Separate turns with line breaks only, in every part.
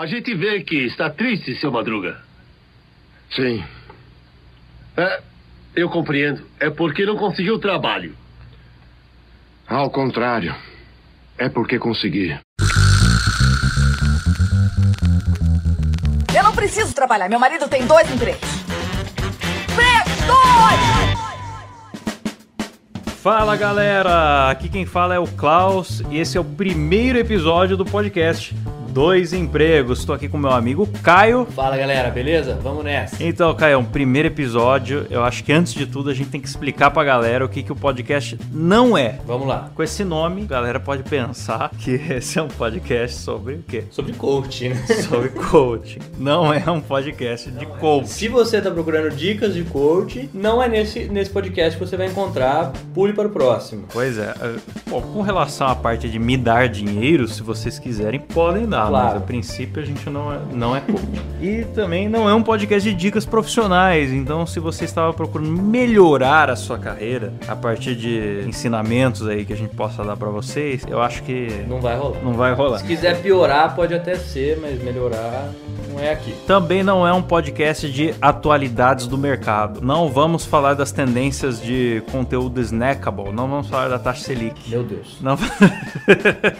A gente vê que está triste, seu Madruga.
Sim.
É, eu compreendo. É porque não conseguiu trabalho.
Ao contrário. É porque consegui.
Eu não preciso trabalhar. Meu marido tem dois empregos. Dois!
Fala galera, aqui quem fala é o Klaus e esse é o primeiro episódio do podcast dois empregos. Estou aqui com meu amigo Caio.
Fala galera, beleza? Vamos nessa.
Então, Caio, um primeiro episódio. Eu acho que antes de tudo a gente tem que explicar pra galera o que, que o podcast não é.
Vamos lá.
Com esse nome, a galera pode pensar que esse é um podcast sobre o quê?
Sobre coaching, né?
Sobre coaching. Não é um podcast de coaching.
Se você tá procurando dicas de coaching, não é nesse, nesse podcast que você vai encontrar. Pule para o próximo.
Pois é. Bom, com relação à parte de me dar dinheiro, se vocês quiserem, podem dar.
Claro.
Mas a princípio a gente não é, não é coach. e também não é um podcast de dicas profissionais. Então, se você estava procurando melhorar a sua carreira a partir de ensinamentos aí que a gente possa dar para vocês, eu acho que
Não vai rolar.
não vai rolar.
Se quiser piorar, pode até ser, mas melhorar não é aqui.
Também não é um podcast de atualidades do mercado. Não vamos falar das tendências de conteúdo snackable. Não vamos falar da taxa Selic.
Meu Deus.
Não.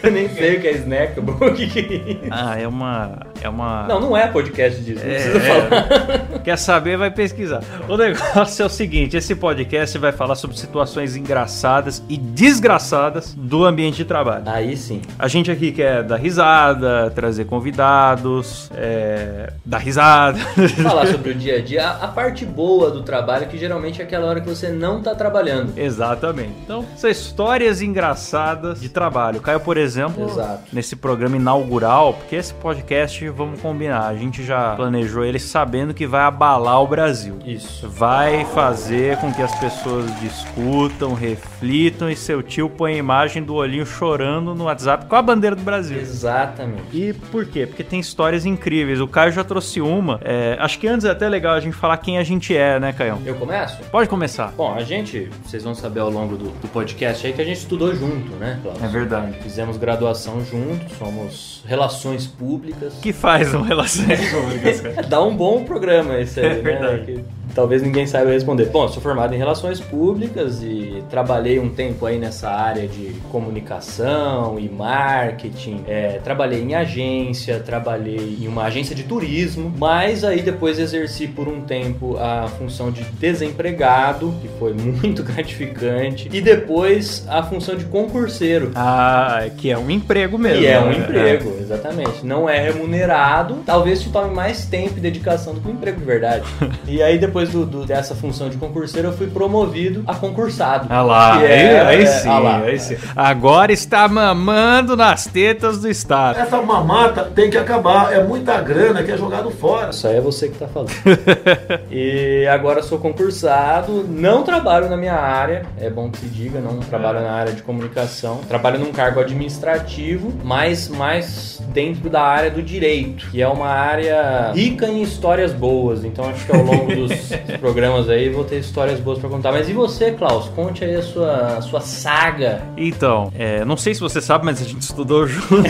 Eu nem sei o que é snackable. O que que é isso?
ah, é uma. É uma.
Não, não é podcast disso. Não
É,
precisa falar.
Quer saber, vai pesquisar. O negócio é o seguinte: esse podcast vai falar sobre situações engraçadas e desgraçadas do ambiente de trabalho.
Aí sim.
A gente aqui quer dar risada, trazer convidados, é, dar risada.
Falar sobre o dia a dia, a parte boa do trabalho, que geralmente é aquela hora que você não tá trabalhando.
Exatamente. Então, são histórias engraçadas de trabalho. Caio, por exemplo,
Exato.
nesse programa inaugural, porque esse podcast, vamos combinar, a gente já planejou ele sabendo que vai abalar o Brasil.
Isso.
Vai fazer com que as pessoas discutam, reflitam e seu tio põe a imagem do olhinho chorando no WhatsApp com a bandeira do Brasil.
Exatamente.
E por quê? Porque tem histórias incríveis. O Caio já trouxe uma. É, acho que antes é até legal a gente falar quem a gente é, né, Caio?
Eu começo?
Pode começar.
Bom, a gente, vocês vão saber ao longo do, do podcast aí que a gente estudou junto, né, Cláudio?
É verdade.
Fizemos graduação juntos, somos relações públicas.
que faz um relações públicas?
Dá um bom programa esse aí,
É
né?
verdade.
Que talvez ninguém saiba responder. Bom, sou formado em relações públicas e trabalhei um tempo aí nessa área de comunicação e marketing. É, trabalhei em agência, trabalhei em uma agência de turismo, mas aí depois exerci por um tempo a função de desempregado, que foi muito gratificante, e depois a função de concurseiro.
Ah, que é um emprego mesmo.
E é um
né?
emprego, exatamente. Não é remunerado, talvez te tome mais tempo e dedicação do que um emprego de verdade. e aí, depois do- do- dessa função de concurseiro, eu fui promovido a concursado.
Ah lá,
Que
aí,
é-
aí
é,
sim,
ah lá.
aí sim. Agora está mamando nas tetas do Estado.
Essa mamata tem que acabar. É muita grana que é jogado fora.
Isso aí é você que tá falando. e agora sou concursado, não trabalho na minha área, é bom que se diga, não trabalho na área de comunicação. Trabalho num cargo administrativo, mas mais dentro da área do direito, que é uma área rica em histórias boas. Então acho que ao longo dos programas aí vou ter histórias boas pra contar. Mas e você, Klaus? Conte aí a sua, a sua saga.
Então, é, não sei se você sabe, mas a gente estudou junto.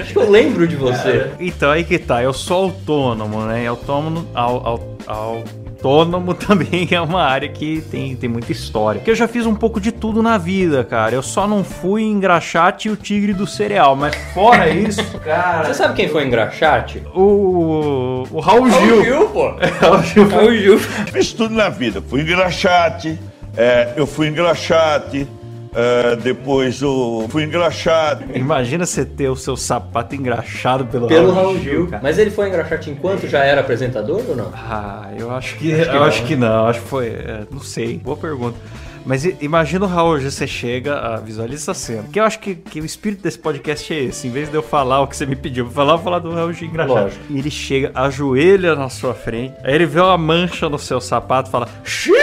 Acho que eu lembro de você.
então aí que tá, eu sou autônomo, né? Autônomo, au- au- autônomo também é uma área que tem, tem muita história. Porque eu já fiz um pouco de tudo na vida, cara. Eu só não fui engraxate e o tigre do cereal, mas fora isso, cara.
Você sabe quem foi engraxate?
O, o Raul Gil.
Raul Gil, pô.
Raul Gil
Raul Gil.
Fiz tudo na vida. Fui engraxate, é, eu fui engraxate, é, depois eu fui engraxate.
Imagina você ter o seu sapato engraxado pelo,
Pelo Raul Gil. Mas ele foi engraxate enquanto já era apresentador ou não?
Ah, eu acho que,
Acho que
eu
não,
acho
né?
que não, acho que foi, é, não sei, boa pergunta. Mas imagina o Raul, Gil, você chega, a visualiza essa cena. Que eu acho que, que o espírito desse podcast é esse. Em vez de eu falar o que você me pediu, vou falar, eu vou falar do Raul Gil engraxado.
Lógico.
E ele chega, ajoelha na sua frente, aí ele vê uma mancha no seu sapato e fala: Xiii!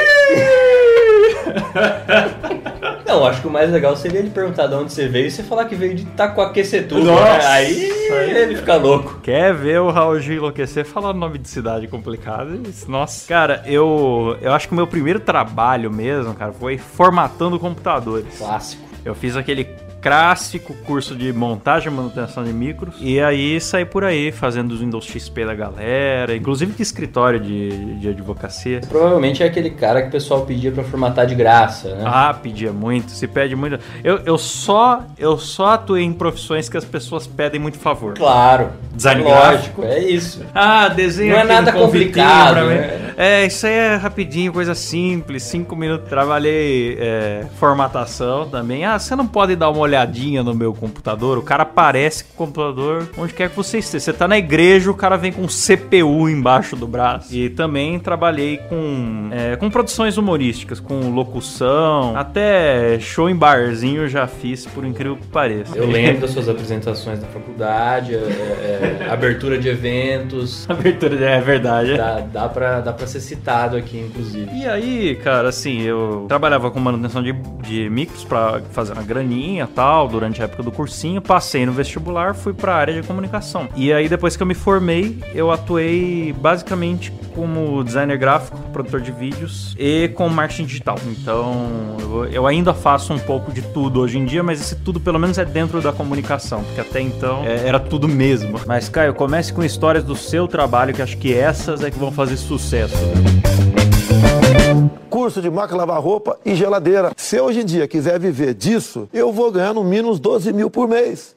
Não, acho que o mais legal seria ele perguntar de onde você veio e você falar que veio de Itacoaquecetuba.
Nossa!
né? Aí ele fica louco.
Quer ver o Raul Gil enlouquecer? Falar nome de cidade complicado. Nossa. Cara, eu, eu acho que o meu primeiro trabalho mesmo, cara, foi formatando computadores.
Clássico.
Eu fiz aquele clássico curso de montagem e manutenção de micros. E aí saí por aí fazendo os Windows XP da galera, inclusive de escritório de, de advocacia.
Provavelmente é aquele cara que o pessoal pedia pra formatar de graça, né?
Ah, pedia muito, se pede muito. Eu, eu só eu só atuei em profissões que as pessoas pedem muito favor.
Claro.
Design
lógico, é isso.
Ah, desenho
Não é
um
nada complicado, né?
É, isso aí é rapidinho, coisa simples, cinco minutos. Trabalhei é, formatação também. Ah, você não pode dar uma olhadinha no meu computador? O cara aparece com o computador onde quer que você esteja. Você tá na igreja, o cara vem com um CPU embaixo do braço. E também trabalhei com, é, com produções humorísticas, com locução, até show em barzinho já fiz, por incrível que pareça.
Eu lembro das suas apresentações da faculdade, é, é, abertura de eventos.
Abertura, é verdade.
Dá, dá, pra, dá pra ser citado aqui, inclusive.
E aí, cara, assim, eu trabalhava com manutenção de, de micros pra fazer uma graninha e tal, durante a época do cursinho. Passei no vestibular, fui pra área de comunicação. E aí, depois que eu me formei, eu atuei basicamente como designer gráfico, produtor de vídeos e com marketing digital. Então, eu, ainda faço um pouco de tudo hoje em dia, mas esse tudo pelo menos é dentro da comunicação, porque até então é, era tudo mesmo. Mas, Caio, comece com histórias do seu trabalho, que acho que essas é que vão fazer sucesso.
Curso de máquina lavar roupa e geladeira. Se eu hoje em dia quiser viver disso, eu vou ganhar no mínimo uns 12 mil por mês.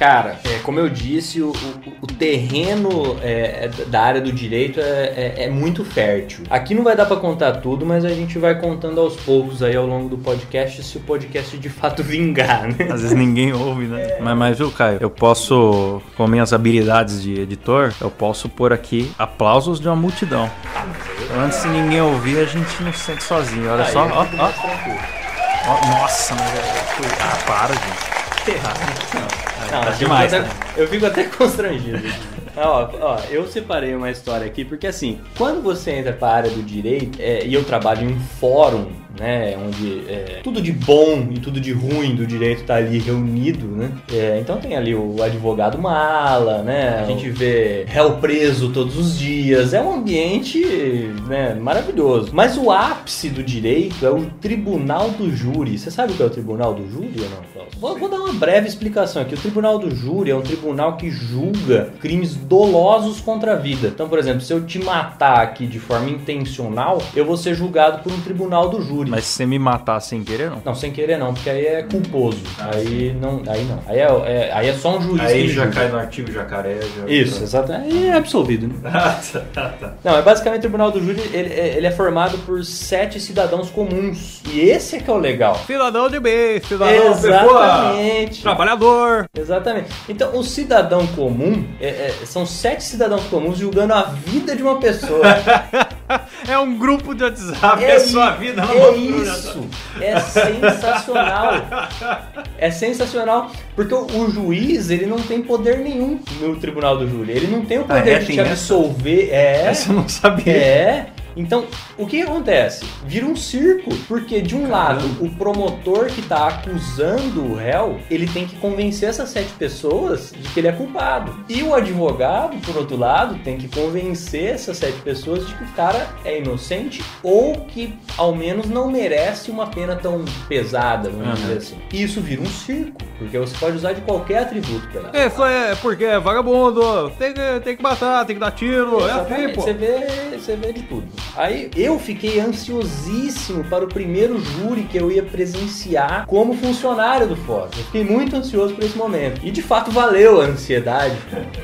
Cara, é, como eu disse, o, o- o terreno é, é, da área do direito é, é- é muito fértil. Aqui não vai dar pra contar tudo, mas a gente vai contando aos poucos aí ao longo do podcast, se o podcast de fato vingar, né?
Às vezes ninguém ouve, né? Mas, mas, viu, Caio? Eu posso, com minhas habilidades de editor, eu posso pôr aqui aplausos de uma multidão. Então, antes, se ninguém ouvir, a gente não se sente sozinho. Olha só, ó, ó. Ó, Nossa, mas é... Ah, para, gente.
Não,
tá
eu
demais,
fico até-
né?
Eu fico até constrangido. Ó, ó, eu separei uma história aqui, porque assim, quando você entra para a área do direito, é, e eu trabalho em um fórum, né, onde é, tudo de bom e tudo de ruim do direito tá ali reunido, né, é, então tem ali o advogado mala, né, a gente vê réu preso todos os dias, é um ambiente, né, maravilhoso. Mas o ápice do direito é o tribunal do júri. Você sabe o que é o tribunal do júri ou não, Klaus? Vou, vou dar uma breve explicação aqui. O tribunal do júri é um tribunal que julga crimes dolosos contra a vida. Então, por exemplo, se eu te matar aqui de forma intencional, eu vou ser julgado por um tribunal do júri.
Mas se você me matar sem querer, não.
Não, sem querer não, porque aí é culposo. aí não, aí não. Aí é, é- aí é só um juiz que
Aí já
julga.
cai no artigo jacaré. Já...
Isso, exatamente. Aí é absolvido, né?
Ah, tá, tá.
Não, é basicamente o tribunal do júri, ele, ele é formado por sete cidadãos comuns. E esse é que é o legal.
Cidadão de bem, cidadão pessoa,
Exatamente.
trabalhador.
Exatamente. Então, o cidadão comum é- é- são sete cidadãos comuns julgando a vida de uma pessoa.
É um grupo de WhatsApp,
É
é, sua vida.
é
loucura.
isso. É sensacional. É sensacional. Porque o, o juiz, ele não tem poder nenhum no tribunal do júri. Ele não tem o
Ah,
poder
é?
de
Tem
te
essa?
absolver. É.
Essa eu não sabia.
É. Então, o que acontece? Vira um circo, porque de um lado, o promotor que tá acusando o réu, ele tem que convencer essas sete pessoas de que ele é culpado. E o advogado, por outro lado, tem que convencer essas sete pessoas de que o cara é inocente ou que ao menos não merece uma pena tão pesada, vamos
Aham.
dizer assim. E isso vira um circo, porque você pode usar de qualquer atributo pra isso.
É, é, porque é vagabundo, tem que, tem que matar, tem que dar tiro, é assim, pô.
Você vê, você vê de tudo. Aí eu fiquei ansiosíssimo para o primeiro júri que eu ia presenciar como funcionário do fórum. Eu fiquei muito ansioso por esse momento. E de fato valeu a ansiedade,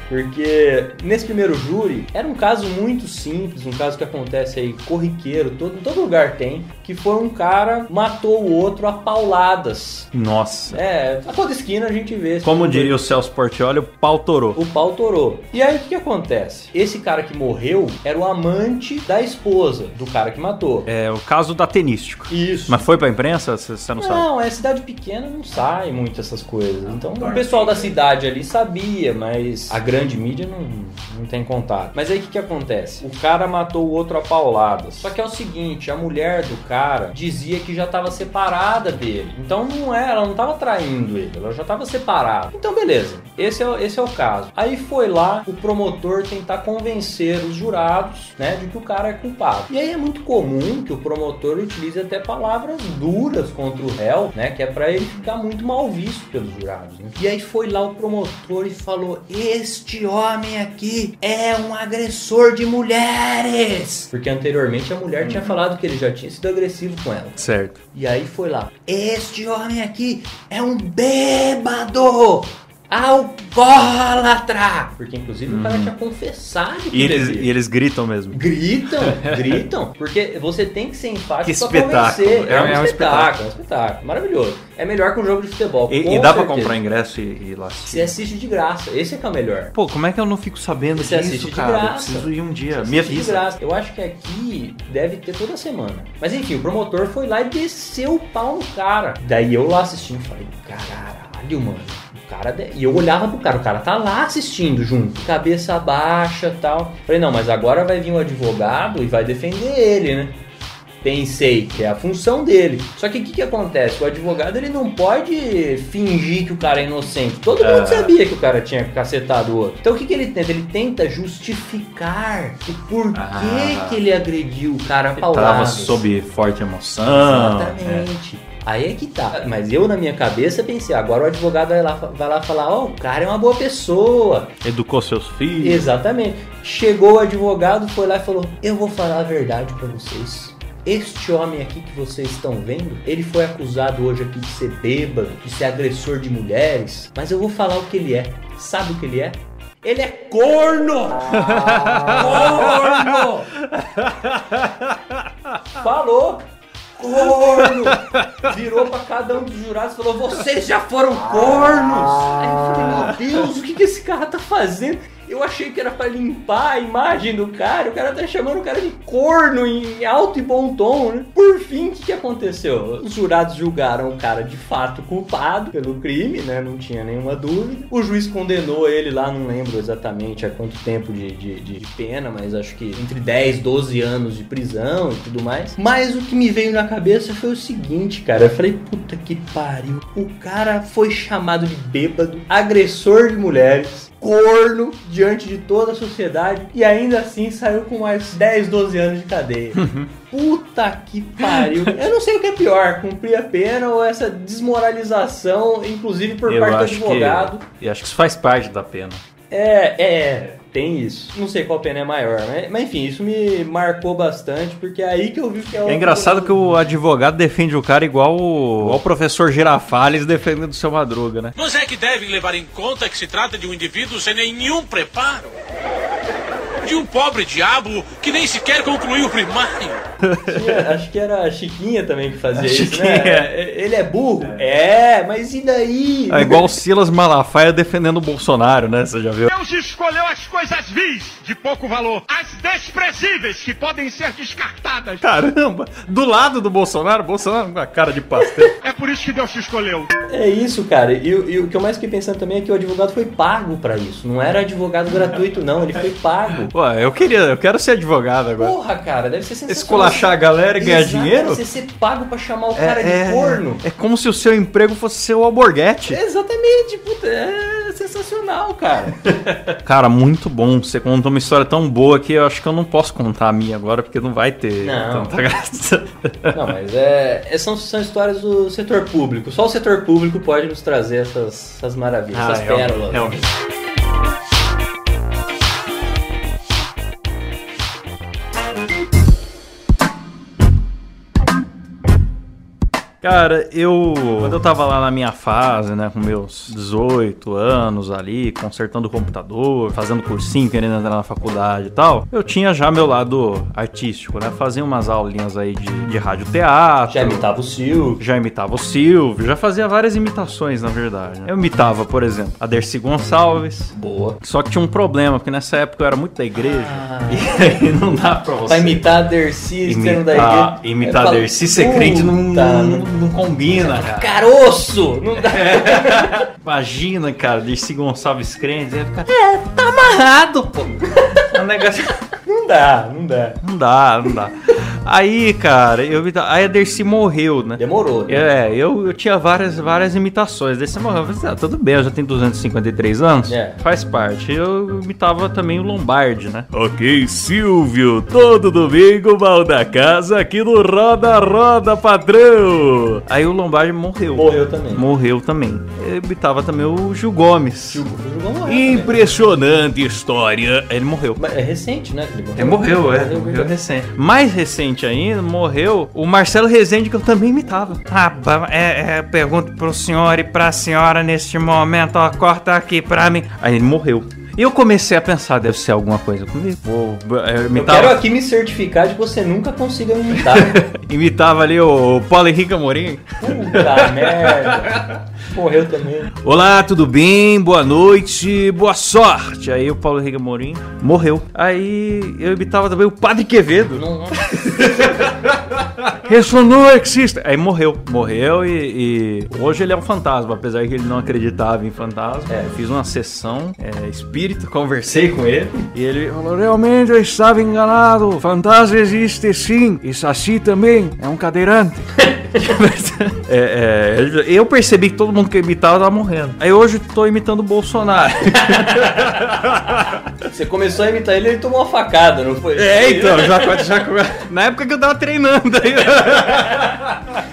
porque nesse primeiro júri era um caso muito simples, um caso que acontece aí corriqueiro, todo, todo lugar tem, que foi um cara matou o outro a pauladas.
Nossa.
É, a toda esquina a gente vê.
Como
tipo
diria o Celso Portioli, o pau torou.
o pau torou. E aí o que, que acontece? Esse cara que morreu era o amante da esposa do cara que matou.
É o caso da tenístico.
Isso.
Mas foi pra imprensa? Você não sabe?
Não, é cidade pequena, não sai muito essas coisas. Então o pessoal da cidade ali sabia, mas a grande mídia não, não tem contato. Mas aí o que, que acontece? O cara matou o outro a pauladas. Só que é o seguinte, a mulher do cara dizia que já estava separada dele. Então não era, ela não estava traindo ele. ela já tava separada. Então, beleza, esse é, o- esse é o caso. Aí foi lá o promotor tentar convencer os jurados, né, de que o cara é culpado. E aí é muito comum que o promotor utilize até palavras duras contra o réu, né, que é pra ele ficar muito mal visto pelos jurados. né? E aí foi lá o promotor e falou: Este homem aqui é um agressor de mulheres. Porque anteriormente a mulher tinha falado que ele já tinha sido agressivo com ela.
Certo.
E aí foi lá. Este homem aqui é um bêbado! Alcoólatra! Porque inclusive o cara tinha confessado que
E eles, e eles gritam mesmo.
Gritam, gritam, porque você tem que ser empático
Que
pra
espetáculo.
convencer.
É
É,
um- é um
espetáculo, é um espetáculo. Maravilhoso. É melhor que um jogo de futebol.
E, e dá pra
certeza.
comprar ingresso e, e lá
Você assiste de graça. Esse é que é o melhor.
Pô, como é que eu não fico sabendo
Você assiste
disso,
de
cara? Eu
graça.
preciso ir um dia. Me
assiste de
avisa.
graça. Eu acho que aqui deve ter toda semana. Mas enfim, o promotor foi lá e desceu o pau no cara. Daí eu lá assistindo falei, caralho, mano. Cara E eu olhava pro cara, o cara tá lá assistindo junto, cabeça baixa tal. Falei, não, mas agora vai vir um advogado e vai defender ele, né? Pensei que é a função dele. Só que o que, que acontece? O advogado ele não pode fingir que o cara é inocente. Todo mundo
É.
sabia que o cara tinha cacetado o outro. Então o que, que ele tenta? Ele tenta justificar o porquê
Ah.
que ele agrediu o cara
Tava
pauladas.
sob forte emoção. é.
Aí é que tá. Mas eu, na minha cabeça, pensei, agora o advogado vai lá, vai lá falar, ó, o cara é uma boa pessoa.
Educou seus filhos.
Exatamente. Chegou o advogado, foi lá e falou: Eu vou falar a verdade pra vocês. Este homem aqui que vocês estão vendo, ele foi acusado hoje aqui de ser bêbado, de ser agressor de mulheres, mas eu vou falar o que ele é. Sabe o que ele é? Ele é corno! corno! Falou! Corno! Virou pra cada um dos jurados e falou: Vocês já foram cornos! Aí eu falei: Meu Deus, o que, que esse cara tá fazendo? Eu achei que era pra limpar a imagem do cara. O cara tá chamando o cara de corno em alto e bom tom, né? Por fim, o que, que aconteceu? Os jurados julgaram o cara de fato culpado pelo crime, né? Não tinha nenhuma dúvida. O juiz condenou ele lá, não lembro exatamente há quanto tempo de, de, de pena, mas acho que entre 10, 12 anos de prisão e tudo mais. Mas o que me veio na cabeça foi o seguinte, cara. Eu falei, puta que pariu. O cara foi chamado de bêbado, agressor de mulheres, corno diante de toda a sociedade e ainda assim saiu com mais 10, 12 anos de cadeia. Puta que pariu. Eu não sei o que é pior, cumprir a pena ou essa desmoralização, inclusive por
Eu
parte do advogado.
que. Eu acho que isso faz parte da pena.
É, é, tem isso. Não sei qual pena é maior, mas, mas enfim, isso me marcou bastante, porque é aí que eu vi que é o.
É engraçado que o advogado defende o cara igual o, igual o professor Girafales defendendo o seu Madruga, né?
Mas é que devem levar em conta que se trata de um indivíduo sem nenhum preparo. De um pobre diabo que nem sequer concluiu o primário.
Tinha- acho que era a Chiquinha também que fazia
A
isso,
Chiquinha.
né? Ele é burro? É, mas e daí?
É igual o Silas Malafaia defendendo o Bolsonaro, né? Você já viu?
Deus escolheu as coisas vis, de pouco valor, as desprezíveis, que podem ser descartadas.
Caramba! Do lado do Bolsonaro, Bolsonaro com a cara de pastel.
É por isso que Deus te escolheu.
É isso, cara. E, o- e o que eu mais fiquei pensando também é que o advogado foi pago pra isso. Não era advogado gratuito, não. Ele foi pago.
Pô, eu queria, eu quero ser advogado agora.
Porra, cara, deve ser sensacional.
Esculachar a galera e ganhar
Exato,
dinheiro?
Você ser pago pra chamar o cara
é,
de corno.
é como se o seu emprego fosse ser o alborguete.
Exatamente, puta, é sensacional, cara.
Cara, muito bom. Você contou uma história tão boa que eu acho que eu não posso contar a minha agora, porque não vai ter
Não.
tanta graça.
Não, mas é, é- são, são histórias do setor público. Só o setor público pode nos trazer essas, essas maravilhas,
Ah,
essas
realmente,
pérolas.
realmente. Cara, eu. Quando eu tava lá na minha fase, né, com meus 18 anos ali, consertando o computador, fazendo cursinho, querendo entrar na faculdade e tal, eu tinha já meu lado artístico, né? Fazia umas aulinhas aí de, de rádio teatro.
Já imitava o Silvio.
Já imitava o Silvio, já fazia várias imitações, na verdade. né? Eu imitava, por exemplo, a Dercy Gonçalves.
Boa.
Só que tinha um problema, porque nessa época eu era muito da igreja.
Ah.
E aí não dá pra você.
Pra imitar a Dercy sendo da
Imitar,
igreja.
imitar a Dercy ser crente não, não, não combina, cara.
Caroço! Não dá.
Imagina, cara, Dercy Gonçalves crente. Aí fica, é, tá amarrado, pô. É um negócio.
Não dá, não dá.
Não dá, não dá. Aí, cara, eu. Aí a Dercy morreu, né?
Demorou, né?
É, eu, eu tinha várias, várias imitações. Você morreu. Eu falei, ah, tudo bem, eu já tenho 253 anos.
É.
Faz parte. Eu imitava também o Lombardi, né? Ok, Silvio, todo domingo mal da casa aqui no Roda Roda Padrão. Aí o Lombardi morreu.
Morreu também.
Morreu também. Eu imitava também o Gil Gomes.
Gil, Gil Gomes morreu também.
Impressionante história. Ele morreu.
Mas É recente, né? Ele
Ele morreu, é. Morreu recente. Mais recente ainda, morreu o Marcelo Rezende, que eu também imitava. Ah, é, é, pergunto pro senhor e pra senhora neste momento, ó, corta aqui pra mim. Aí ele morreu. E eu comecei a pensar, deve ser alguma coisa comigo. Vou, eu
Eu
imitava,
quero aqui me certificar de que você nunca consiga me imitar.
imitava ali o Paulo Henrique Amorim.
Puta merda. Morreu também.
Olá, tudo bem? Boa noite, boa sorte. Aí o Paulo Henrique Amorim morreu. Aí eu imitava também o Padre Quevedo. Ressonou existe. Aí morreu. Morreu e, e hoje ele é um fantasma, apesar que ele não acreditava em fantasma. Eu fiz uma sessão é, espírita, conversei com ele e ele falou: realmente eu estava enganado. Fantasma existe sim. E Saci também é um cadeirante. É, é, eu percebi que todo mundo que eu imitava tava morrendo. Aí hoje eu tô imitando o Bolsonaro.
Você começou a imitar ele e ele tomou uma facada, não foi?
É, então, já, já, na época que eu tava treinando aí.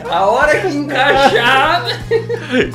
A hora que encaixar.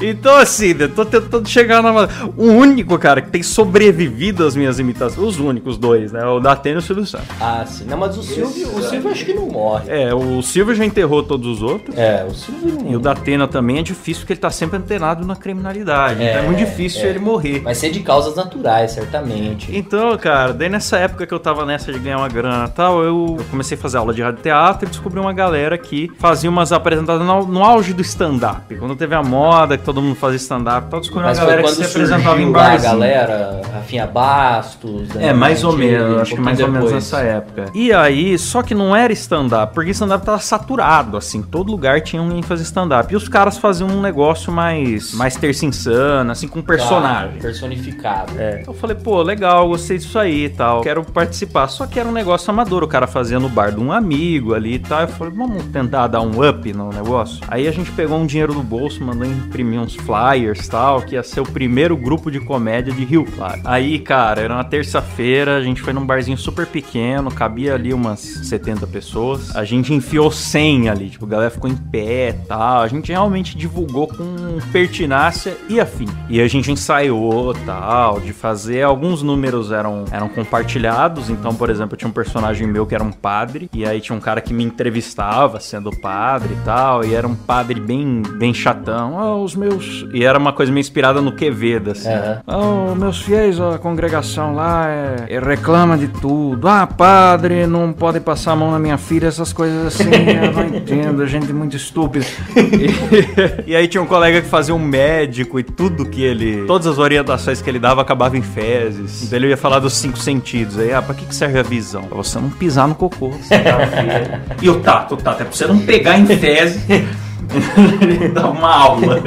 Então, assim, eu tô tentando chegar na. O único, cara, que tem sobrevivido às minhas imitações, os únicos dois, né? O Datena e o Silvio Santos.
Ah, sim. Não, mas o Silvio, o Silvio acho que não morre.
É, o Silvio já enterrou todos os outros.
É, o Silvio não
E o Datena também é difícil porque ele tá sempre antenado na criminalidade. então é muito difícil
é.
ele morrer.
Vai ser de causas naturais, certamente.
Então, cara, daí nessa época que eu tava nessa de ganhar uma grana e tal, eu, eu comecei a fazer aula de rádio teatro e descobri uma galera que fazia umas apresentações no, no auge do stand-up. Quando teve a moda, que todo mundo fazia stand-up e tal, descobri
Mas
uma galera que se apresentava em
lá a
barzinho.
galera, Rafinha Bastos...
É, mais ou menos,
Gentili,
acho que
um
mais ou
pouquinho
menos
depois.
nessa época. E aí, só que não era stand-up, porque stand-up tava saturado, assim, todo lugar tinha alguém fazer stand-up. E os caras faziam um negócio mais, mais terça insana, assim, com personagem.
Claro, personificado.
É. Eu falei, pô, legal, gostei disso aí e tal. Quero participar. Só que era um negócio amador, o cara fazia no bar de um amigo ali e tal. Eu falei, vamos tentar dar um up no negócio. Aí a gente pegou um dinheiro do bolso, mandou imprimir uns flyers e tal, que ia ser o primeiro grupo de comédia de Rio Claro. Aí, cara, era uma terça-feira, a gente foi num barzinho super pequeno, cabia ali umas 70 pessoas. A gente enfiou 100 ali, tipo, a galera ficou em pé e tal. A gente realmente divulgou com pertinácia e afim. E a gente ensaiou tal, de fazer. Alguns números eram, eram compartilhados. Então, por exemplo, tinha um personagem meu que era um padre. E aí tinha um cara que me entrevistava sendo padre e tal. E era um padre bem, bem chatão. Ah, os meus. E era uma coisa meio inspirada no Quevedo, assim.
Aham.
Ah, meus fiéis, a congregação lá é, é reclama de tudo. Ah, padre, não pode passar a mão na minha filha, essas coisas assim. eu não entendo, gente muito estúpida. E, e aí tinha um colega que fazia um médico e tudo que ele. Todas as orientações que ele dava acabava em fezes. Então ele ia falar dos cinco sentidos. Aí, ah, pra que, que serve a visão? Pra você não pisar no cocô. Você tá feio. e o tato, o tato, é pra você não pegar em fezes. Ele dava uma aula.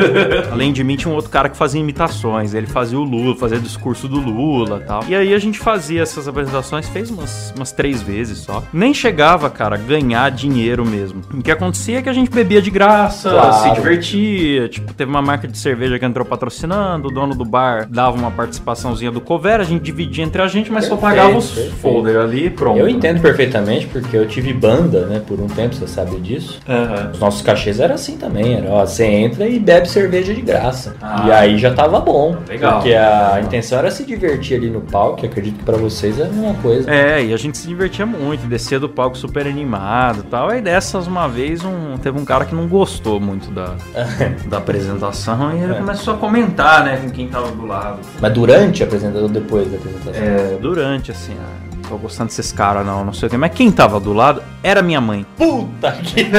Além de mim, tinha um outro cara que fazia imitações. Ele fazia o Lula, fazia discurso do Lula e tal. E aí a gente fazia essas apresentações, fez umas, umas três vezes só. Nem chegava, cara, a ganhar dinheiro mesmo. O que acontecia é que a gente bebia de graça,
Claro.
se divertia. Tipo, teve uma marca de cerveja que entrou patrocinando, o dono do bar dava uma participaçãozinha do cover, a gente dividia entre a gente, mas só
Perfeito,
pagava os folder ali e pronto.
Eu entendo perfeitamente, porque eu tive banda, né, por um tempo, você sabe disso.
Aham.
Os nossos cachês eram assim também, era, ó, você entra e bebe cerveja de graça.
Ah.
e aí já tava bom.
Legal.
Porque a intenção era se divertir ali no palco, que acredito que pra vocês é a mesma coisa.
É, e a gente se divertia muito, descia do palco super animado e tal. Aí dessas, uma vez, um, teve um cara que não gostou muito da, da apresentação e ele
É.
começou a comentar, né, com quem tava do lado.
Mas durante a apresentação ou depois da apresentação?
É, durante, assim, ah, tô gostando desses caras não, não sei o que. Mas quem tava do lado era minha mãe.
Puta que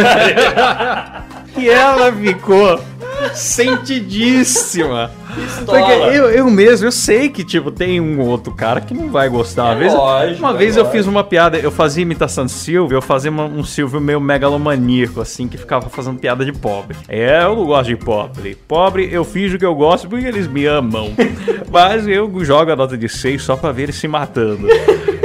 E ela ficou sentidíssima.
Pistola.
Porque eu, eu mesmo, eu sei que, tipo, tem um outro cara que não vai gostar. Uma
É
vez,
lógico,
uma
é
vez eu fiz uma piada, eu fazia imitação de Silvio, eu fazia uma- um Silvio meio megalomaníaco, assim, que ficava fazendo piada de pobre. É, eu não gosto de pobre. Pobre, eu fiz o que eu gosto porque eles me amam. Mas eu jogo a nota de 6 só pra ver eles se matando.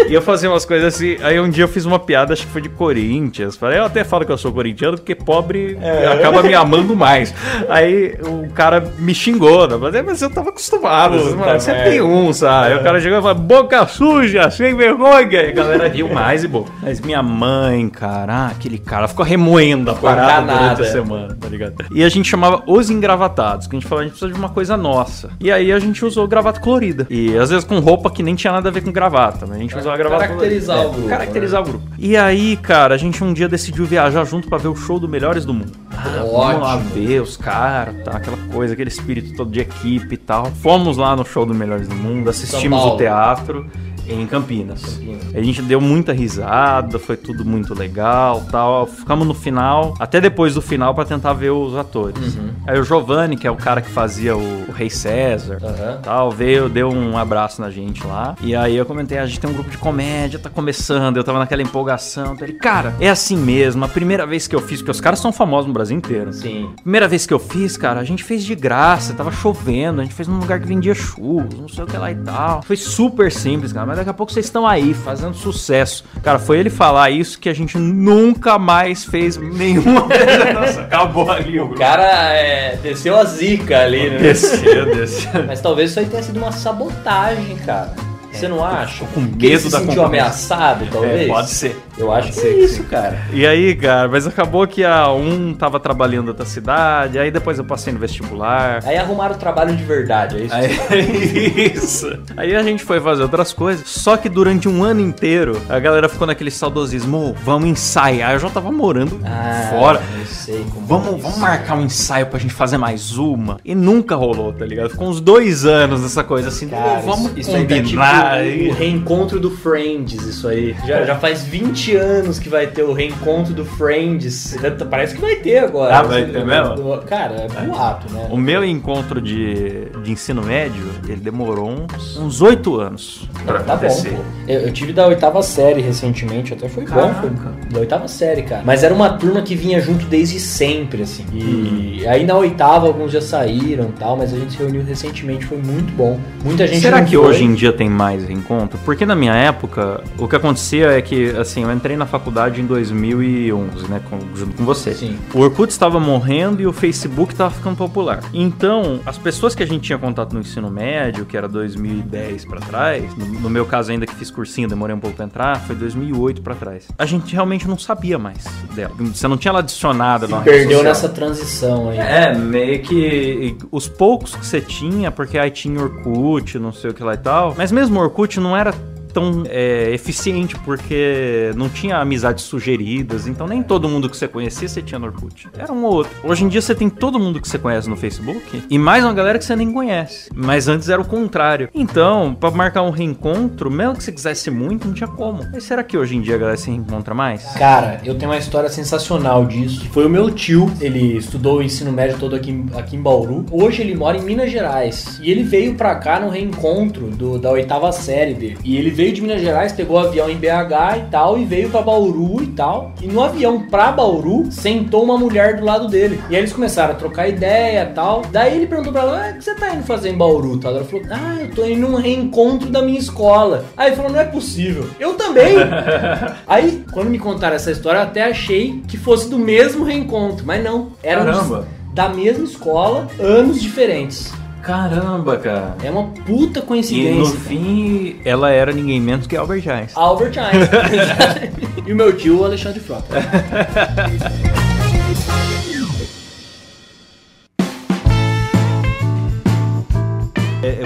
E eu fazia umas coisas assim. Aí um dia eu fiz uma piada, acho que foi de Corinthians. Falei, eu até falo que eu sou corintiano, porque pobre acaba me amando mais. Aí o cara me xingou, né? Mas, "É, mas eu tava acostumado.
Puta
mano, você tem um, sabe? Aí o cara chegou e falou, boca suja, sem vergonha. E a galera riu mais e bom. Mas minha mãe, cara, ah, aquele cara ficou remoendo a parada durante a semana, tá ligado? E a gente chamava os engravatados, que a gente falava, a gente precisa de uma coisa nossa. E aí a gente usou gravata colorida. E às vezes com roupa que nem tinha nada a ver com gravata, mas a gente usava
caracterizar
colorida.
o grupo,
Caracterizar o grupo. E aí, cara, a gente um dia decidiu viajar junto pra ver o show do Melhores do Mundo. Ah, vamos lá
ótimo.
ver os caras, tá? Aquela coisa, aquele espírito todo de equipe e tal. Fomos lá no show do Melhores do Mundo, assistimos
Paulo.
o teatro em Campinas. A gente deu muita risada, foi tudo muito legal, tal. Ficamos no final, até depois do final pra tentar ver os atores.
Uhum.
Aí o Giovanni, que é o cara que fazia o, o Rei César,
Aham.
tal, veio, deu um abraço na gente lá. E aí eu comentei, "Ah, a gente tem um grupo de comédia, tá começando. Eu tava naquela empolgação. Então Ele, cara, é assim mesmo. A primeira vez que eu fiz, porque os caras são famosos no Brasil inteiro.
Sim.
Primeira vez que eu fiz, cara, a gente fez de graça, tava chovendo, a gente fez num lugar que vendia churros, não sei o que lá e tal. Foi super simples, cara, mas daqui a pouco vocês estão aí fazendo sucesso. Cara, foi ele falar isso que a gente nunca mais fez nenhuma. Nossa, acabou ali o
O cara é, desceu a zica ali, né?
Desceu, desceu.
Mas talvez isso aí tenha sido uma sabotagem, cara. Você não acha?
com
Que ele
medo
se
da
sentiu
concorrência.
ameaçado, talvez?
É, pode ser.
Eu acho que é isso, cara.
E aí, cara, mas acabou que a um tava trabalhando em outra cidade, aí depois eu passei no vestibular.
Aí arrumaram o trabalho de verdade, é isso?
Aí, isso. Aí a gente foi fazer outras coisas. Só que durante um ano inteiro, a galera ficou naquele saudosismo, "Ô, vamos ensaiar. Eu já tava morando
Ah,
fora.
Eu sei como é
Vamos,
isso.
vamos marcar um ensaio pra gente fazer mais uma. E nunca rolou, tá ligado? Ficou uns dois anos nessa coisa assim.
Cara,
"Ô, vamos
isso, isso aí tá
combinar.
tipo o reencontro do Friends, isso aí. Já, já faz 20 anos que vai ter o reencontro do Friends. Parece que vai ter agora.
Ah, vai ter mesmo?
Cara, é boato, né?
O meu encontro de, de ensino médio, ele demorou uns- uns oito anos pra
Tá bom,
acontecer.
pô. Eu, eu tive da oitava série recentemente, até foi bom.
Caraca.
Foi da oitava série, cara. Mas era uma turma que vinha junto desde sempre, assim. E aí na oitava alguns já saíram e tal, mas a gente se reuniu recentemente, foi muito bom. Muita gente
Será que
foi.
hoje em dia tem mais reencontro? Porque na minha época, o que acontecia é que, assim, eu entrei na faculdade em 2011, né, com- junto com você.
Sim.
O Orkut estava morrendo e o Facebook estava ficando popular. Então, as pessoas que a gente tinha contato no ensino médio, que era 2010 pra trás, no, no meu caso ainda que fiz cursinho, demorei um pouco pra entrar, foi 2008 pra trás. A gente realmente não sabia mais dela. Você não tinha ela adicionada na
Perdeu
social.
nessa transição aí.
É, meio que os poucos que você tinha, porque aí tinha Orkut, não sei o que lá e tal. Mas mesmo o Orkut não era tão é, eficiente, porque não tinha amizades sugeridas, então nem todo mundo que você conhecia você tinha no Orkut. Era um ou outro. Hoje em dia você tem todo mundo que você conhece no Facebook e mais uma galera que você nem conhece. Mas antes era o contrário. Então, pra marcar um reencontro, mesmo que você quisesse muito, não tinha como. Mas será que hoje em dia a galera se reencontra mais?
Cara, eu tenho uma história sensacional disso. Foi o meu tio, ele estudou o ensino médio todo aqui, aqui em Bauru. Hoje ele mora em Minas Gerais. E ele veio pra cá no reencontro do- da oitava série dele. E ele veio de Minas Gerais, pegou o avião em BH e tal, e veio pra Bauru e tal. E no avião pra Bauru, sentou uma mulher do lado dele. E aí eles começaram a trocar ideia e tal. Daí ele perguntou pra ela: ah, o que você tá indo fazer em Bauru? Tal? Ela falou: ah, eu tô indo num reencontro da minha escola. Aí ele falou: não é possível. Eu também. Aí, quando me contaram essa história, eu até achei que fosse do mesmo reencontro, mas não. Eram
Caramba.
da mesma escola, anos diferentes.
Caramba, cara.
É uma puta
E
coincidência.
no
cara.
fim, ela era ninguém menos que Albert Einstein.
Albert Einstein. e o meu tio, o Alexandre Frota.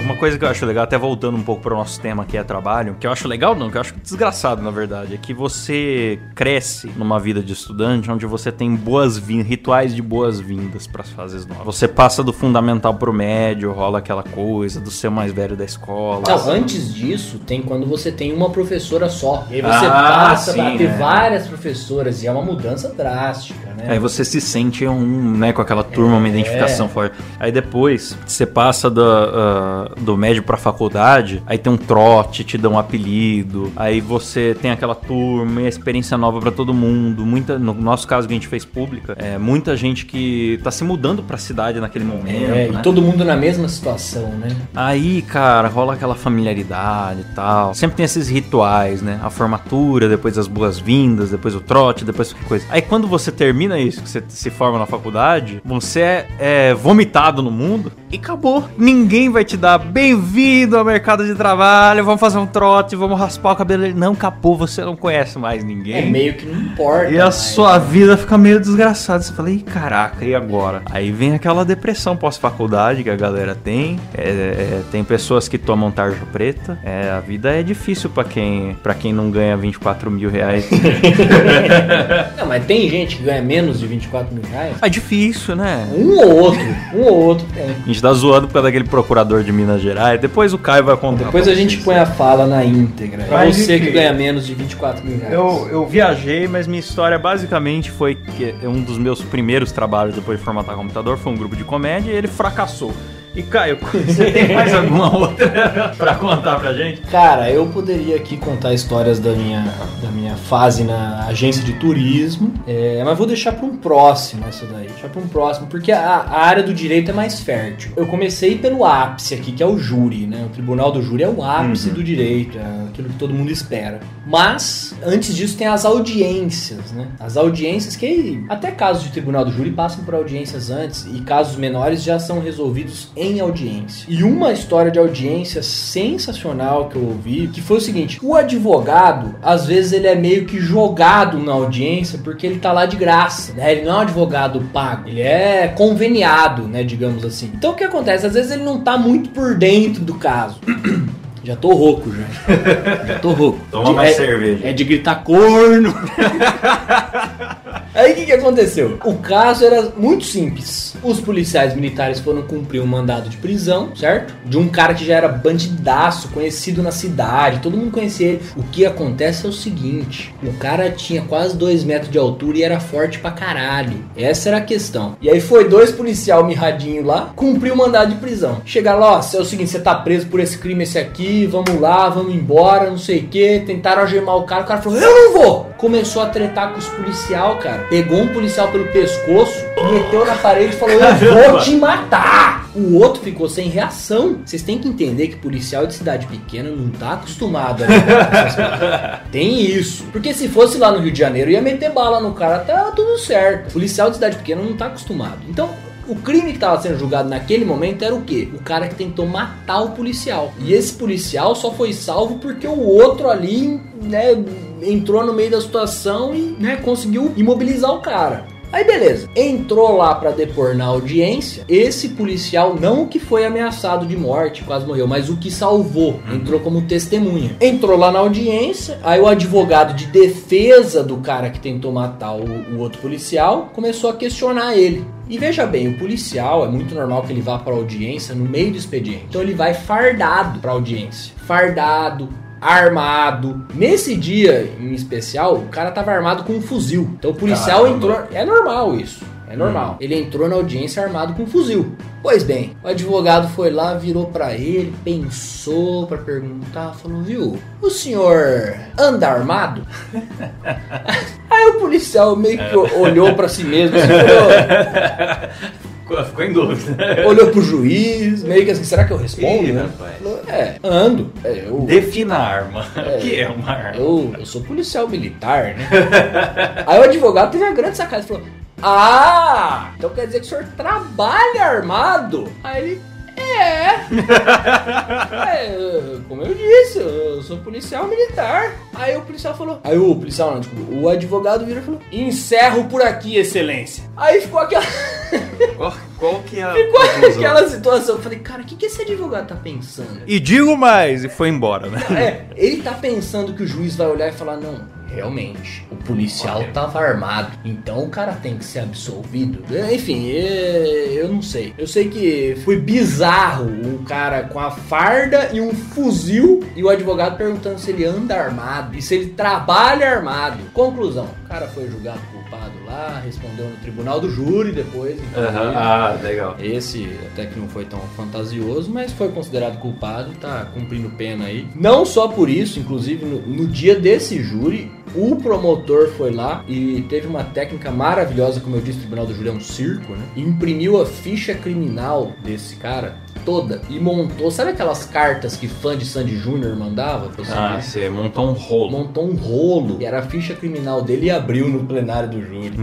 uma coisa que eu acho legal, até voltando um pouco para o nosso tema que é trabalho, que eu acho legal não, que eu acho desgraçado na verdade, é que você cresce numa vida de estudante onde você tem boas-vindas, rituais de boas-vindas para as fases novas. Você passa do fundamental pro médio, rola aquela coisa do ser o mais velho da escola.
Não, antes disso, tem quando você tem uma professora só. E aí você
Ah,
passa
sim,
a ter
né?
várias professoras. E é uma mudança drástica, né?
Aí você se sente um, né, com aquela turma, uma
É.
identificação forte. Aí depois, você passa do, ah, do médio pra faculdade, aí tem um trote, te dão um apelido, aí você tem aquela turma, e a experiência nova pra todo mundo. Muita, no nosso caso que a gente fez pública, é muita gente que tá se mudando pra cidade naquele momento,
É,
né?
e todo mundo na mesma situação, né?
Aí, cara, rola aquela familiaridade e tal. Sempre tem esses rituais, né? A formatura, depois as boas-vindas, depois o trote, depois qualquer coisa. Aí quando você termina isso, que você se forma na faculdade, você é, é vomitado no mundo e acabou. Ninguém vai te dar bem-vindo ao mercado de trabalho, vamos fazer um trote, vamos raspar o cabelo. Não, acabou, você não conhece mais ninguém.
É meio que não importa.
E a
mais.
sua vida fica meio desgraçada. Você fala, ih, caraca, e agora? Aí vem aquela depressão pós-faculdade que a galera tem. É, é, tem pessoas que tomam tarja preta. É, a vida é difícil pra quem, pra quem não ganha 24 mil reais.
Não, mas tem gente que ganha menos de 24 mil reais?
é difícil, né?
Um ou outro. Um ou outro tem.
A gente tá zoando por causa daquele procurador de Minas Gerais. Depois o Caio vai contar.
Depois a gente põe a fala na íntegra. Pra
Mas
você
enfim.
que ganha menos de 24 mil reais.
Eu, eu viajei, mas minha história basicamente foi que um dos meus primeiros trabalhos depois de formatar computador foi um grupo de comédia e ele fracassou. E Caio, você tem mais alguma outra pra contar pra gente?
Cara, eu poderia aqui contar histórias da minha, da minha fase na agência de turismo, é, mas vou deixar para um próximo essa daí. Deixar para um próximo, porque a, a área do direito é mais fértil. Eu comecei pelo ápice aqui, que é o júri, né? O tribunal do júri é o ápice do direito, é aquilo que todo mundo espera. Mas, antes disso, tem as audiências, né? As audiências que, até casos de tribunal do júri, passam por audiências antes e casos menores já são resolvidos em audiência. E uma história de audiência sensacional que eu ouvi, que foi o seguinte: o advogado, às vezes, ele é meio que jogado na audiência porque ele tá lá de graça, né? Ele não é um advogado pago, ele é conveniado, né? Digamos assim. Então o que acontece? Às vezes ele não tá muito por dentro do caso. Já tô rouco, já. Já tô rouco.
Toma
De-
mais
é-
cerveja.
É de gritar corno. Aí o que, que aconteceu? O caso era muito simples. Os policiais militares foram cumprir um mandado de prisão, certo? De um cara que já era bandidaço, conhecido na cidade, todo mundo conhecia ele. O que acontece é o seguinte: o cara tinha quase dois metros de altura e era forte pra caralho. Essa era a questão. E aí foi dois policial mirradinho lá, cumpriu o mandado de prisão. Chegaram lá, ó, é o seguinte, você tá preso por esse crime, esse aqui, vamos lá, vamos embora, não sei o que. Tentaram algemar o cara, o cara falou, eu não vou! Começou a tretar com os policial, cara. Pegou um policial pelo pescoço, meteu na parede e falou, eu vou te matar! O outro ficou sem reação. Vocês têm que entender que policial de cidade pequena não tá acostumado a. Tem isso. Porque se fosse lá no Rio de Janeiro, ia meter bala no cara, tá tudo certo. Policial de cidade pequena não tá acostumado. Então, o crime que estava sendo julgado naquele momento era o quê? O cara que tentou matar o policial. E esse policial só foi salvo porque o outro ali, né, entrou no meio da situação e, né, conseguiu imobilizar o cara. Aí beleza, entrou lá pra depor na audiência. Esse policial, não o que foi ameaçado de morte, quase morreu, mas o que salvou, entrou como testemunha. Entrou lá na audiência, aí o advogado de defesa do cara que tentou matar o, o outro policial começou a questionar ele. E veja bem, o policial é muito normal que ele vá pra audiência no meio do expediente. Então ele vai fardado pra audiência. Fardado, armado. Nesse dia em especial, o cara tava armado com um fuzil. Então o policial
Caramba.
entrou. É normal isso. É normal. Ele entrou na audiência armado com um fuzil. Pois bem, o advogado foi lá, virou pra ele, pensou pra perguntar, falou: "Viu? O senhor anda armado?" Aí o policial meio que olhou pra si mesmo, assim, falou,
Ficou em dúvida.
olhou pro juiz, meio que assim, será que eu respondo?
Ih,
né?
rapaz.
É, ando. É, eu,
Defina a arma. O que é uma arma?
eu, eu sou policial militar, né? Aí o advogado teve a grande sacada, falou, ah, então quer dizer que o senhor trabalha armado? Aí ele, é. É, como eu disse, eu sou policial militar. Aí o policial falou. Aí o policial, não, desculpa, o advogado virou e falou: Encerro por aqui, excelência. Aí ficou aquela.
Qual, qual que é a
Ficou
conclusão?
aquela situação. Eu falei, cara, o que, que esse advogado tá pensando?
E digo mais, e foi embora, né?
É, ele tá pensando que o juiz vai olhar e falar, não, realmente, o policial tava armado, então o cara tem que ser absolvido. Enfim, é, eu não sei. Eu sei que foi bizarro um cara com a farda e um fuzil e o advogado perguntando se ele anda armado e se ele trabalha armado. Conclusão, o cara foi julgado culpado lá respondeu no tribunal do júri depois. então
Aham.
ele-
Ah, legal.
Esse até que não foi tão fantasioso, mas foi considerado culpado e tá cumprindo pena aí. Não só por isso, inclusive no, no dia desse júri, o promotor foi lá e teve uma técnica maravilhosa, como eu disse, o Tribunal do Júri é um circo, né? E imprimiu a ficha criminal desse cara toda e montou, sabe aquelas cartas que fã de Sandy Júnior mandava? pra você
Ah, você montou um rolo.
Montou um rolo, que era a ficha criminal dele e abriu no plenário do júri.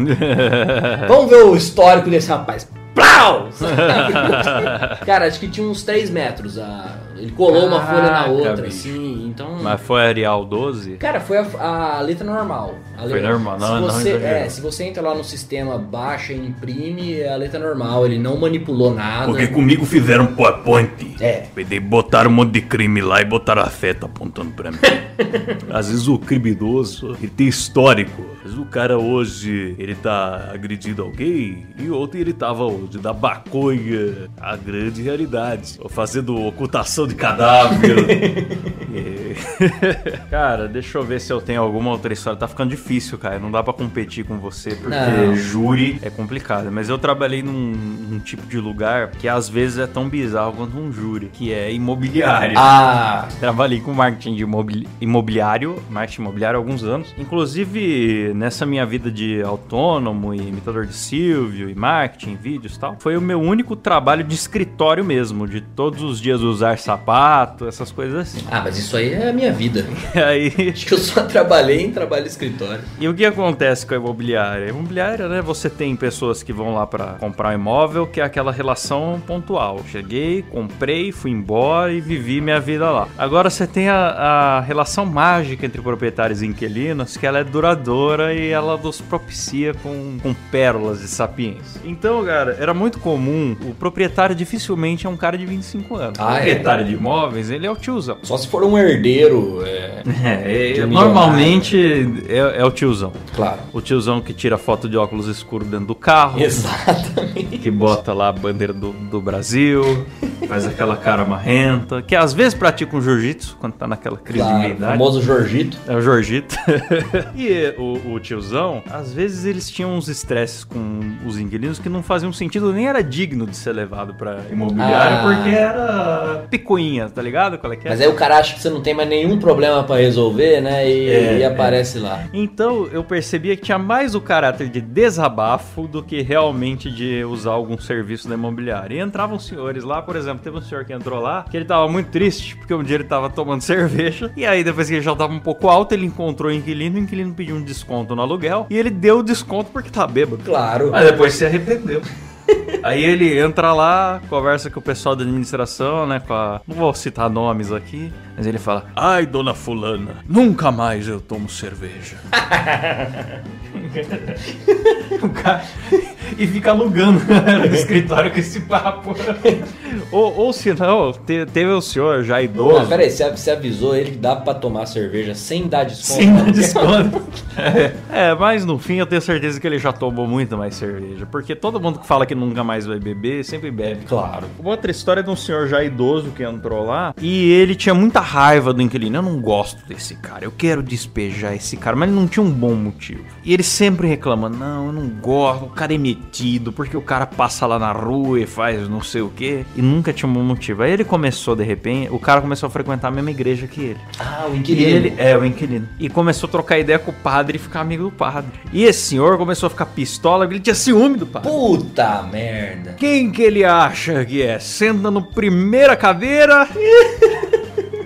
Vamos ver o histórico desse rapaz. Plau! Cara, acho que tinha uns 3 metros. A... Ele colou uma folha na
Caraca,
outra,
bicho.
assim, então.
Mas foi Arial 12?
Cara, foi a, a letra normal. A
Foi
letra-
normal, não-
se
não
você,
exagerou.
é, se você entra lá no sistema, baixa e imprime, é a letra normal. Ele não manipulou nada.
Porque comigo fizeram PowerPoint.
É.
Botaram um monte de crime lá e botaram a feta apontando pra mim. Às vezes o criminoso, ele tem histórico. Às vezes o cara hoje, ele tá agredindo alguém e ontem ele tava hoje da baconha. A grande realidade. Fazendo ocultação de cadáver. Cara, deixa eu ver se eu tenho alguma outra história. Tá ficando difícil, cara. Não dá pra competir com você porque
Não.
júri é complicado. Mas eu trabalhei num, num tipo de lugar que às vezes é tão bizarro quanto um júri, que é imobiliário.
Ah,
Trabalhei com marketing de imobili- imobiliário, marketing imobiliário há alguns anos. Inclusive, nessa minha vida de autônomo e imitador de Silvio e marketing, vídeos e tal, foi o meu único trabalho de escritório mesmo, de todos os dias usar sapato, essas coisas assim.
ah, mas isso aí é a minha vida.
E aí,
Acho que eu só trabalhei em trabalho escritório.
E o que acontece com a imobiliária? A imobiliária, né? Você tem pessoas que vão lá pra comprar um imóvel, que é aquela relação pontual. Cheguei, comprei, fui embora e vivi minha vida lá. Agora você tem a, a relação mágica entre proprietários e inquilinos, que ela é duradoura e ela nos propicia com, com pérolas de sapiência. Então, cara, era muito comum. O proprietário dificilmente é um cara de 25 anos.
Ah,
o
é?
De imóveis, ele é o tiozão.
Só se for um herdeiro. É,
É,
De um
normalmente é, é o tiozão.
claro.
O tiozão que tira foto de óculos escuros dentro do carro.
Exatamente.
Que bota lá a bandeira do, do Brasil, faz aquela cara marrenta, que às vezes pratica um jiu-jitsu quando tá naquela crise de
Claro,
meia-idade.
famoso Jorgito.
É o Jorgito. e o, o tiozão, às vezes eles tinham uns estresses com os inquilinos que não faziam sentido, nem era digno de ser levado pra imobiliária,
Ah.
porque era picuinha, tá ligado? Qual é que é?
Mas aí o cara acha que você não tem mais nenhum problema pra resolver, né? E,
É,
e aparece lá.
Então eu percebia que tinha mais o caráter de desabafo do que realmente de usar algum serviço da imobiliária. E entravam senhores lá, por exemplo, teve um senhor que entrou lá que ele tava muito triste porque um dia ele tava tomando cerveja e aí depois que ele já tava um pouco alto, ele encontrou o inquilino, o inquilino pediu um desconto no aluguel e ele deu o desconto porque tá bêbado.
Claro.
Mas depois se arrependeu. Aí ele entra lá, conversa com o pessoal da administração, né? Com a... Não vou citar nomes aqui, mas ele fala: Ai, dona Fulana, nunca mais eu tomo cerveja. o cara... E fica alugando no escritório com esse papo. Ou, ou se não, te- teve o senhor já idoso.
peraí, você, você avisou ele que dá pra tomar cerveja sem dar desconto?
Sem dar desconto. É, é, mas no fim eu tenho certeza que ele já tomou muito mais cerveja. Porque todo mundo que fala que nunca mais vai beber, sempre bebe.
Claro.
Uma outra história é de um senhor já idoso que entrou lá e ele tinha muita raiva do inquilino. Eu não gosto desse cara, eu quero despejar esse cara, mas ele não tinha um bom motivo. E ele sempre reclama: não, eu não gosto, o cara é metido, porque o cara passa lá na rua e faz não sei o que. E nunca tinha um bom motivo. Aí ele começou, de repente, o cara começou a frequentar a mesma igreja que ele.
Ah, o
E
inquilino.
ele, é, o inquilino. E começou a trocar ideia com o padre e ficar amigo do padre. E esse senhor começou a ficar pistola, porque ele tinha ciúme do padre.
Puta merda.
Quem que ele acha que é? Senta no primeira cadeira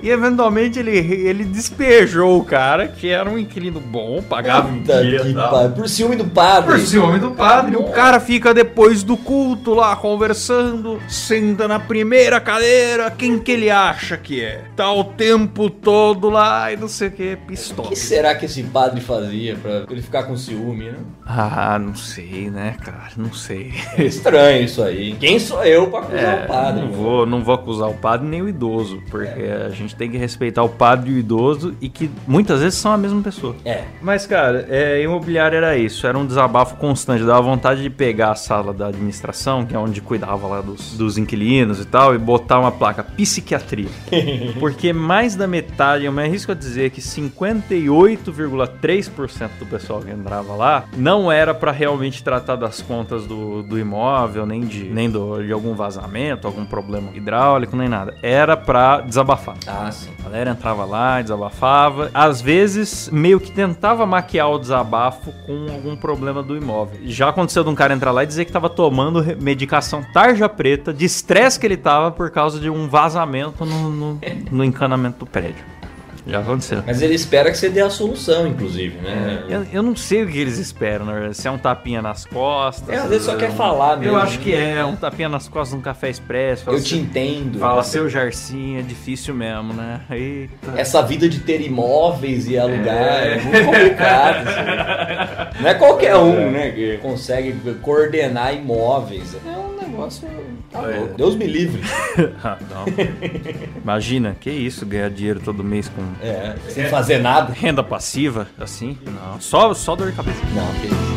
e eventualmente ele, ele despejou o cara, que era um inquilino bom, pagava em dia
que
e
pariu. Por ciúme do padre.
Por ciúme do padre, o cara fica depois do culto lá conversando, senta na primeira cadeira, quem que ele acha que é? Tá o tempo todo lá e não sei o que,
O
pistola.
que será que esse padre fazia pra ele ficar com ciúme, né?
Ah, não sei, né, cara, não sei.
É estranho isso aí. Quem sou eu pra acusar
É,
o padre?
não
mano?
vou, não vou acusar o padre nem o idoso, porque a gente gente tem que respeitar o padre e o idoso e que muitas vezes são a mesma pessoa.
É.
Mas, cara, é, imobiliário era isso, era um desabafo constante. Dava vontade de pegar a sala da administração, que é onde cuidava lá dos, dos inquilinos e tal, e botar uma placa psiquiatria. Porque mais da metade, eu me arrisco a dizer que 58,3% do pessoal que entrava lá não era pra realmente tratar das contas do, do imóvel, nem, de, nem do, de algum vazamento, algum problema hidráulico, nem nada. Era pra desabafar.
Ah, sim.
A galera entrava lá, desabafava. Às vezes, meio que tentava maquiar o desabafo com algum problema do imóvel. Já aconteceu de um cara entrar lá e dizer que tava tomando medicação tarja preta de estresse que ele tava por causa de um vazamento no, no, no encanamento do prédio. Já aconteceu.
Mas ele espera que você dê a solução, inclusive, né?
Eu, eu não sei o que eles esperam, verdade. Se é um tapinha nas costas.
É, às vezes só
é
quer
um-
falar mesmo.
Eu acho que é, um tapinha nas costas num café expresso.
Eu te
assim-
entendo.
Fala seu Jarcinho, é difícil mesmo, né? Eita.
Essa vida de ter imóveis e alugar é,
É.
muito complicado. assim. Não é qualquer um, né, que consegue coordenar imóveis. É um negócio. Tá
É.
Deus me livre.
Ah. Imagina, que isso, ganhar dinheiro todo mês com
É, sem fazer nada.
renda passiva, assim? Não, só, só dor de cabeça.
Não, que isso.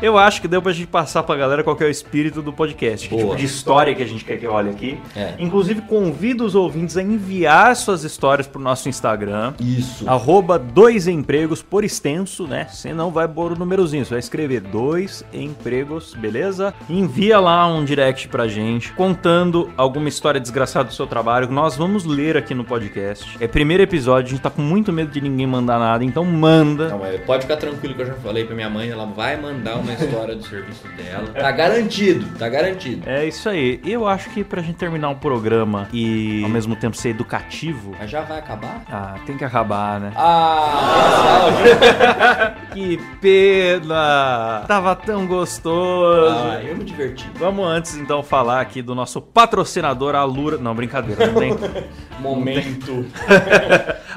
Eu acho que deu pra gente passar pra galera qual é o espírito do podcast. Que
Boa.
tipo de história que a gente quer que olhe aqui.
É.
Inclusive, convido os ouvintes a enviar suas histórias pro nosso Instagram.
Isso.
Arroba dois empregos por extenso, né? Você não vai pôr o númerozinho, você vai escrever dois empregos, beleza? Envia lá um direct pra gente, contando alguma história desgraçada do seu trabalho, nós vamos ler aqui no podcast. É primeiro episódio, a gente tá com muito medo de ninguém mandar nada, então manda.
Não, mas pode ficar tranquilo que eu já falei pra minha mãe, ela vai mandar uma história do serviço dela. Tá garantido, tá garantido.
É isso aí. Eu acho que pra gente terminar um programa e ao mesmo tempo ser educativo.
Mas já vai acabar?
Ah, tem que acabar, né?
Ah,
Que pena! Tava tão gostoso.
ah, eu me diverti.
Vamos antes então falar aqui do nosso patrocinador Alura. Não, brincadeira, não tem.
Momento.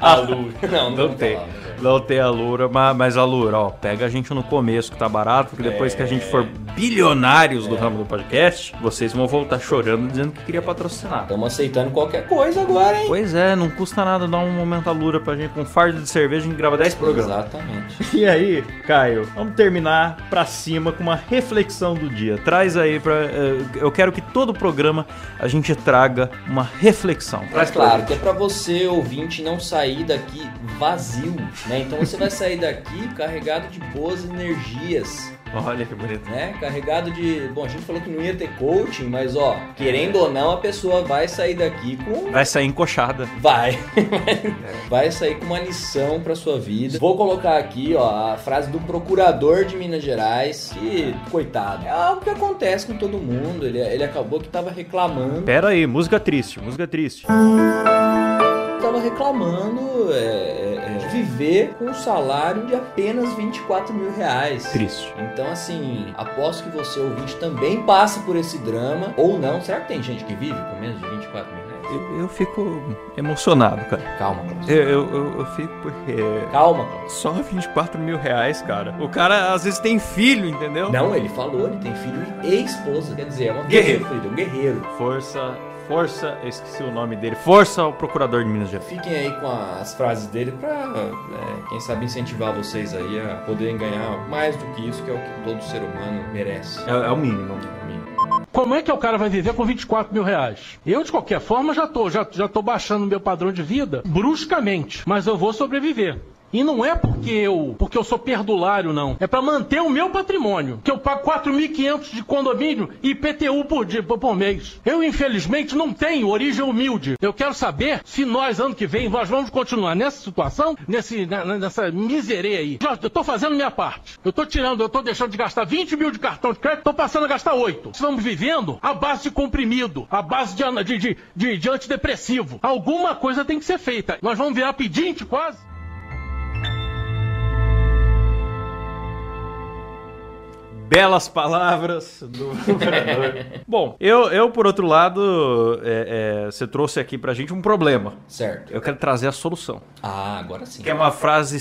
Ah,
Alura. Não, não,
Não tem.
falar?
Não tem Alura, mas, mas Alura, ó, pega a gente no começo que tá barato, porque depois que a gente for bilionários do ramo do podcast, vocês vão voltar chorando dizendo que queria patrocinar.
Estamos aceitando qualquer coisa agora, hein?
Pois é, não custa nada dar um momento Alura pra gente com um fardo de cerveja, a gente grava 10 programas.
Exatamente.
E aí, Caio, vamos terminar pra cima com uma reflexão do dia. Traz aí pra. eh, Eu quero que todo programa a gente traga uma reflexão.
Mas
Traz pra
claro, que é pra você, ouvinte, não sair daqui vazio, né? Então você vai sair daqui carregado de boas energias,
Olha que bonito.
né? Carregado de... Bom, a gente falou que não ia ter coaching, mas ó, querendo ou não, a pessoa vai sair daqui com...
Vai sair encoxada.
Vai. Vai sair com uma lição pra sua vida. Vou colocar aqui, ó, a frase do procurador de Minas Gerais, que, coitado, é algo que acontece com todo mundo. Ele, ele acabou que tava reclamando.
Pera aí, música triste, música triste.
Tava reclamando é, é, é, viver com um salário de apenas 24 mil reais.
Triste.
Então, assim, aposto que você, ouvinte, também passa por esse drama. Ou não. Será que tem gente que vive com menos de 24 mil reais?
Eu, eu fico emocionado, cara.
Calma, Klaus.
Eu, eu, eu- fico porque.
Calma, Klaus.
Só 24 mil reais, cara. O cara às vezes tem filho, entendeu?
Não, ele falou, ele tem filho e esposa. Quer dizer, é uma
Guerreiro.
vida sofrida, um guerreiro.
Força, força, eu esqueci o nome dele. Força ao procurador de Minas Gerais.
Fiquem aí com as frases dele pra, é, quem sabe, incentivar vocês aí a poderem ganhar mais do que isso, que é o que todo ser humano merece.
É, é o mínimo.
Como é que o cara vai viver com 24 mil reais? Eu, de qualquer forma, já tô, já, já tô baixando meu padrão de vida bruscamente, mas eu vou sobreviver. E não é porque eu, porque eu sou perdulário, não. É para manter o meu patrimônio. Que eu pago 4.500 de condomínio e IPTU por, dia, por, mês. Eu, infelizmente, não tenho origem humilde. Eu quero saber se nós, ano que vem, nós vamos continuar nessa situação, nesse, nessa miseria aí. Eu tô fazendo minha parte. Eu tô tirando, eu tô deixando de gastar 20 mil de cartão de crédito, tô passando a gastar 8. Estamos vivendo à base de comprimido, à base de, de, de, de antidepressivo. Alguma coisa tem que ser feita. Nós vamos virar pedinte quase.
Belas palavras do procurador. Bom, eu, eu, por outro lado, é, é, você trouxe aqui pra gente um problema.
Certo.
Eu quero trazer a solução.
Ah, agora sim.
Que é uma frase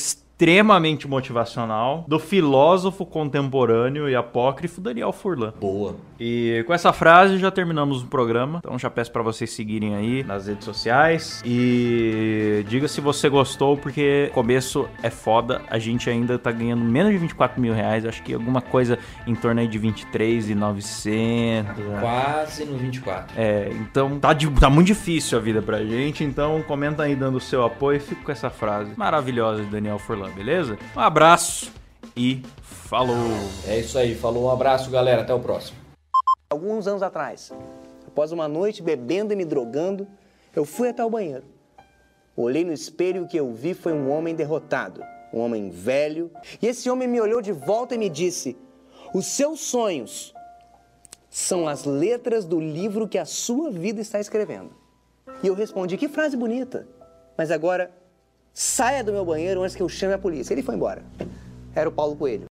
extremamente motivacional do filósofo contemporâneo e apócrifo Daniel Furlan.
Boa.
E com essa frase já terminamos o programa. Então já peço para vocês seguirem aí nas redes sociais e diga se você gostou, porque começo é foda. A gente ainda tá ganhando menos de 24 mil reais. Acho que alguma coisa em torno aí de 23 e 900.
Quase no 24.
É, então tá, de- tá muito difícil a vida pra gente. Então comenta aí dando o seu apoio. Fico com essa frase maravilhosa de Daniel Furlan, beleza? Um abraço e falou!
É isso aí. Falou, um abraço, galera. Até o próximo.
Alguns anos atrás, após uma noite bebendo e me drogando, eu fui até o banheiro. Olhei no espelho e o que eu vi foi um homem derrotado, um homem velho. E esse homem me olhou de volta e me disse: Os seus sonhos são as letras do livro que a sua vida está escrevendo. E eu respondi: Que frase bonita! Mas agora, saia do meu banheiro antes que eu chame a polícia. Ele foi embora. Era o Paulo Coelho.